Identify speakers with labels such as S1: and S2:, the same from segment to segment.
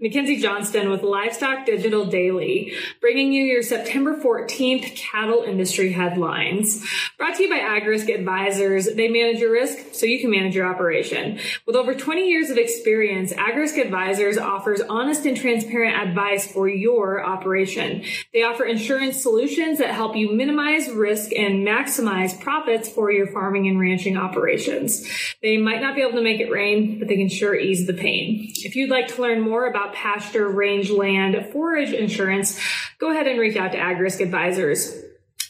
S1: Mackenzie Johnston with Livestock Digital Daily, bringing you your September 14th cattle industry headlines. Brought to you by AgRisk Advisors. They manage your risk so you can manage your operation. With over 20 years of experience, AgRisk Advisors offers honest and transparent advice for your operation. They offer insurance solutions that help you minimize risk and maximize profits for your farming and ranching operations. They might not be able to make it rain, but they can sure ease the pain. If you'd like to learn more more about pasture, rangeland, forage insurance, go ahead and reach out to AgRisk Advisors.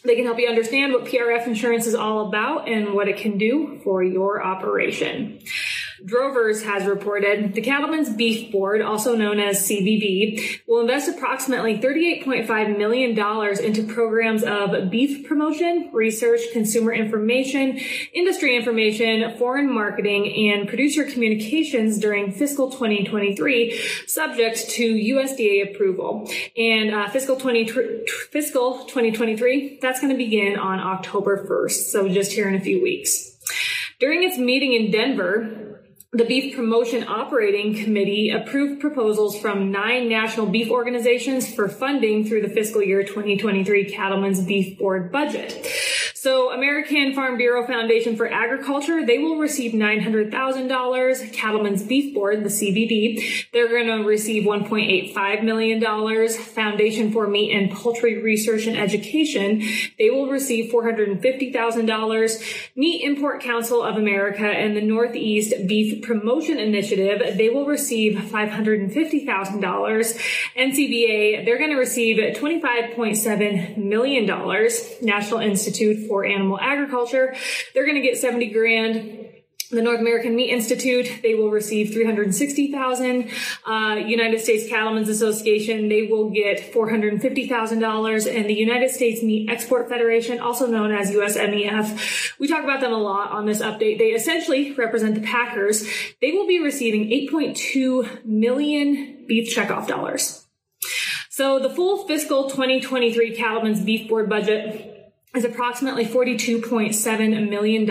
S1: They can help you understand what PRF insurance is all about and what it can do for your operation. Drovers has reported the Cattlemen's Beef Board, also known as CBB, will invest approximately $38.5 million into programs of beef promotion, research, consumer information, industry information, foreign marketing, and producer communications during fiscal 2023, subject to USDA approval. And uh, fiscal 20, fiscal 2023, that's going to begin on October 1st, so just here in a few weeks. During its meeting in Denver, the Beef Promotion Operating Committee approved proposals from nine national beef organizations for funding through the fiscal year 2023 Cattlemen's Beef Board budget. So American Farm Bureau Foundation for Agriculture, they will receive $900,000. Cattlemen's Beef Board, the CBB, they're going to receive $1.85 million. Foundation for Meat and Poultry Research and Education, they will receive $450,000. Meat Import Council of America and the Northeast Beef Promotion Initiative, they will receive $550,000. NCBA, they're going to receive $25.7 million. National Institute for for animal agriculture. They're going to get 70 grand the North American Meat Institute, they will receive 360,000. Uh, United States Cattlemen's Association, they will get $450,000. And the United States Meat Export Federation, also known as USMEF, we talk about them a lot on this update. They essentially represent the packers. They will be receiving 8.2 million beef checkoff dollars. So the full fiscal 2023 Cattlemen's Beef Board budget is approximately $42.7 million.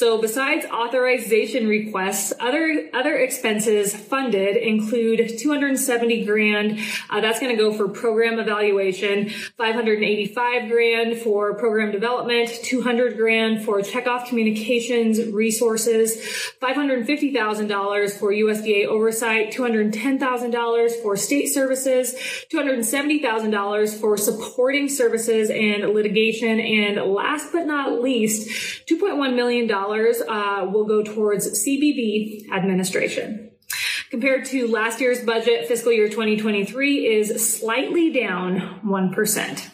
S1: So besides authorization requests, other, other expenses funded include 270 grand. Uh, that's going to go for program evaluation, 585 grand for program development, 200 grand for checkoff communications resources, $550,000 for USDA oversight, $210,000 for state services, $270,000 for supporting services and litigation and last but not least, $2.1 million uh, will go towards CBB administration. Compared to last year's budget, fiscal year 2023 is slightly down 1%.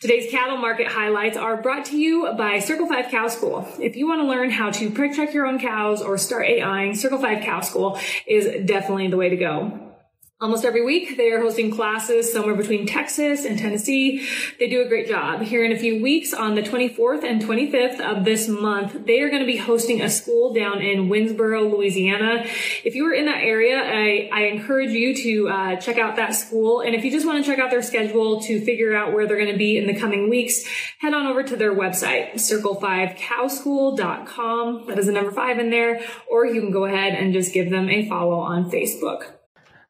S1: Today's cattle market highlights are brought to you by Circle 5 Cow School. If you want to learn how to preg your own cows or start AIing, Circle 5 Cow School is definitely the way to go. Almost every week, they are hosting classes somewhere between Texas and Tennessee. They do a great job. Here in a few weeks, on the 24th and 25th of this month, they are going to be hosting a school down in Winnsboro, Louisiana. If you are in that area, I, I encourage you to uh, check out that school. And if you just want to check out their schedule to figure out where they're going to be in the coming weeks, head on over to their website, circle5cowschool.com. That is the number five in there. Or you can go ahead and just give them a follow on Facebook.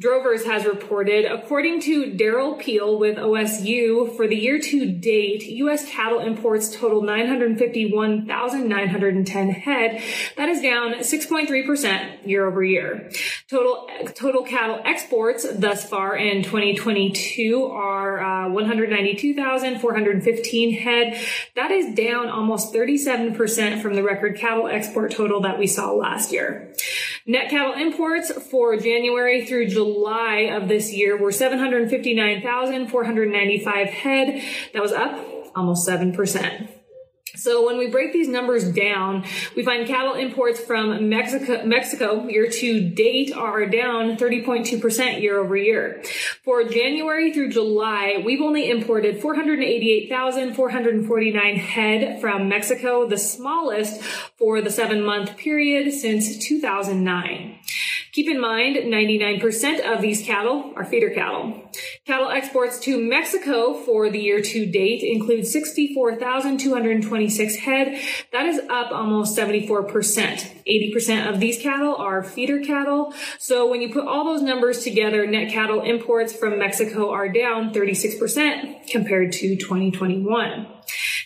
S1: Drovers has reported, according to Derrell Peel with OSU, for the year to date, U.S. cattle imports total 951,910 head. That is down 6.3% year over year. Total, total cattle exports thus far in 2022 are uh, 192,415 head. That is down almost 37% from the record cattle export total that we saw last year. Net cattle imports for January through July of this year were 759,495 head. That was up almost 7%. So when we break these numbers down, we find cattle imports from Mexico, Mexico year to date are down 30.2% year over year. For January through July, we've only imported 488,449 head from Mexico, the smallest for the seven month period since 2009. Keep in mind, 99% of these cattle are feeder cattle. Cattle exports to Mexico for the year to date include 64,226 head. That is up almost 74%. 80% of these cattle are feeder cattle. So when you put all those numbers together, net cattle imports from Mexico are down 36% compared to 2021.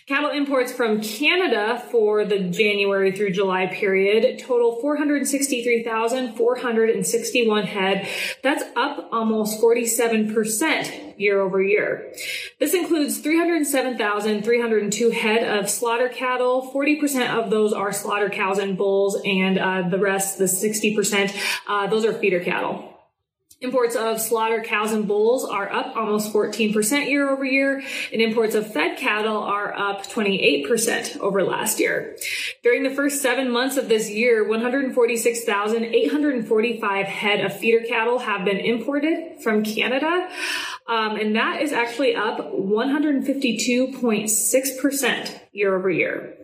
S1: Cattle imports from Canada for the January through July period total 463,461 head. That's up almost 47% year over year. This includes 307,302 head of slaughter cattle. 40% of those are slaughter cows and bulls, and uh, the rest, the 60%, uh, those are feeder cattle. Imports of slaughter cows and bulls are up almost 14% year over year, and imports of fed cattle are up 28% over last year. During the first seven months of this year, 146,845 head of feeder cattle have been imported from Canada, um, and that is actually up 152.6% year over year.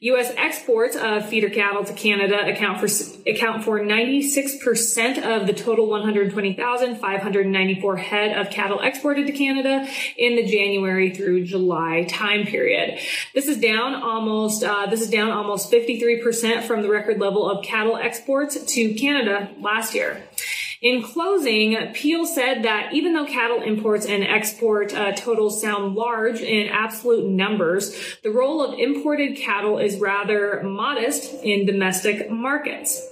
S1: U.S. exports of feeder cattle to Canada account for account for 96% of the total 120,594 head of cattle exported to Canada in the January through July time period. This is down almost uh, this is down almost 53% from the record level of cattle exports to Canada last year. In closing, Peel said that even though cattle imports and export uh, totals sound large in absolute numbers, the role of imported cattle is rather modest in domestic markets.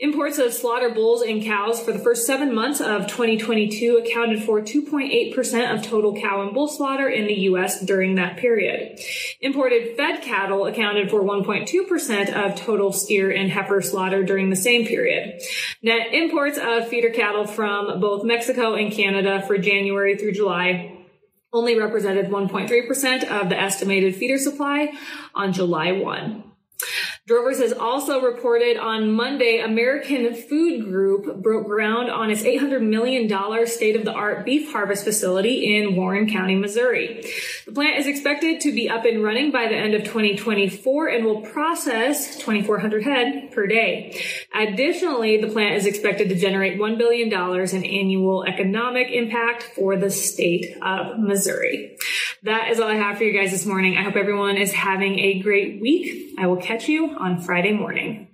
S1: Imports of slaughter bulls and cows for the first seven months of 2022 accounted for 2.8% of total cow and bull slaughter in the U.S. during that period. Imported fed cattle accounted for 1.2% of total steer and heifer slaughter during the same period. Net imports of feeder cattle from both Mexico and Canada for January through July only represented 1.3% of the estimated feeder supply on July 1. Drovers has also reported on Monday American Food Group broke ground on its $800 million state of the art beef harvest facility in Warren County, Missouri. The plant is expected to be up and running by the end of 2024 and will process 2,400 head per day. Additionally, the plant is expected to generate $1 billion in annual economic impact for the state of Missouri. That is all I have for you guys this morning. I hope everyone is having a great week. I will catch you on Friday morning.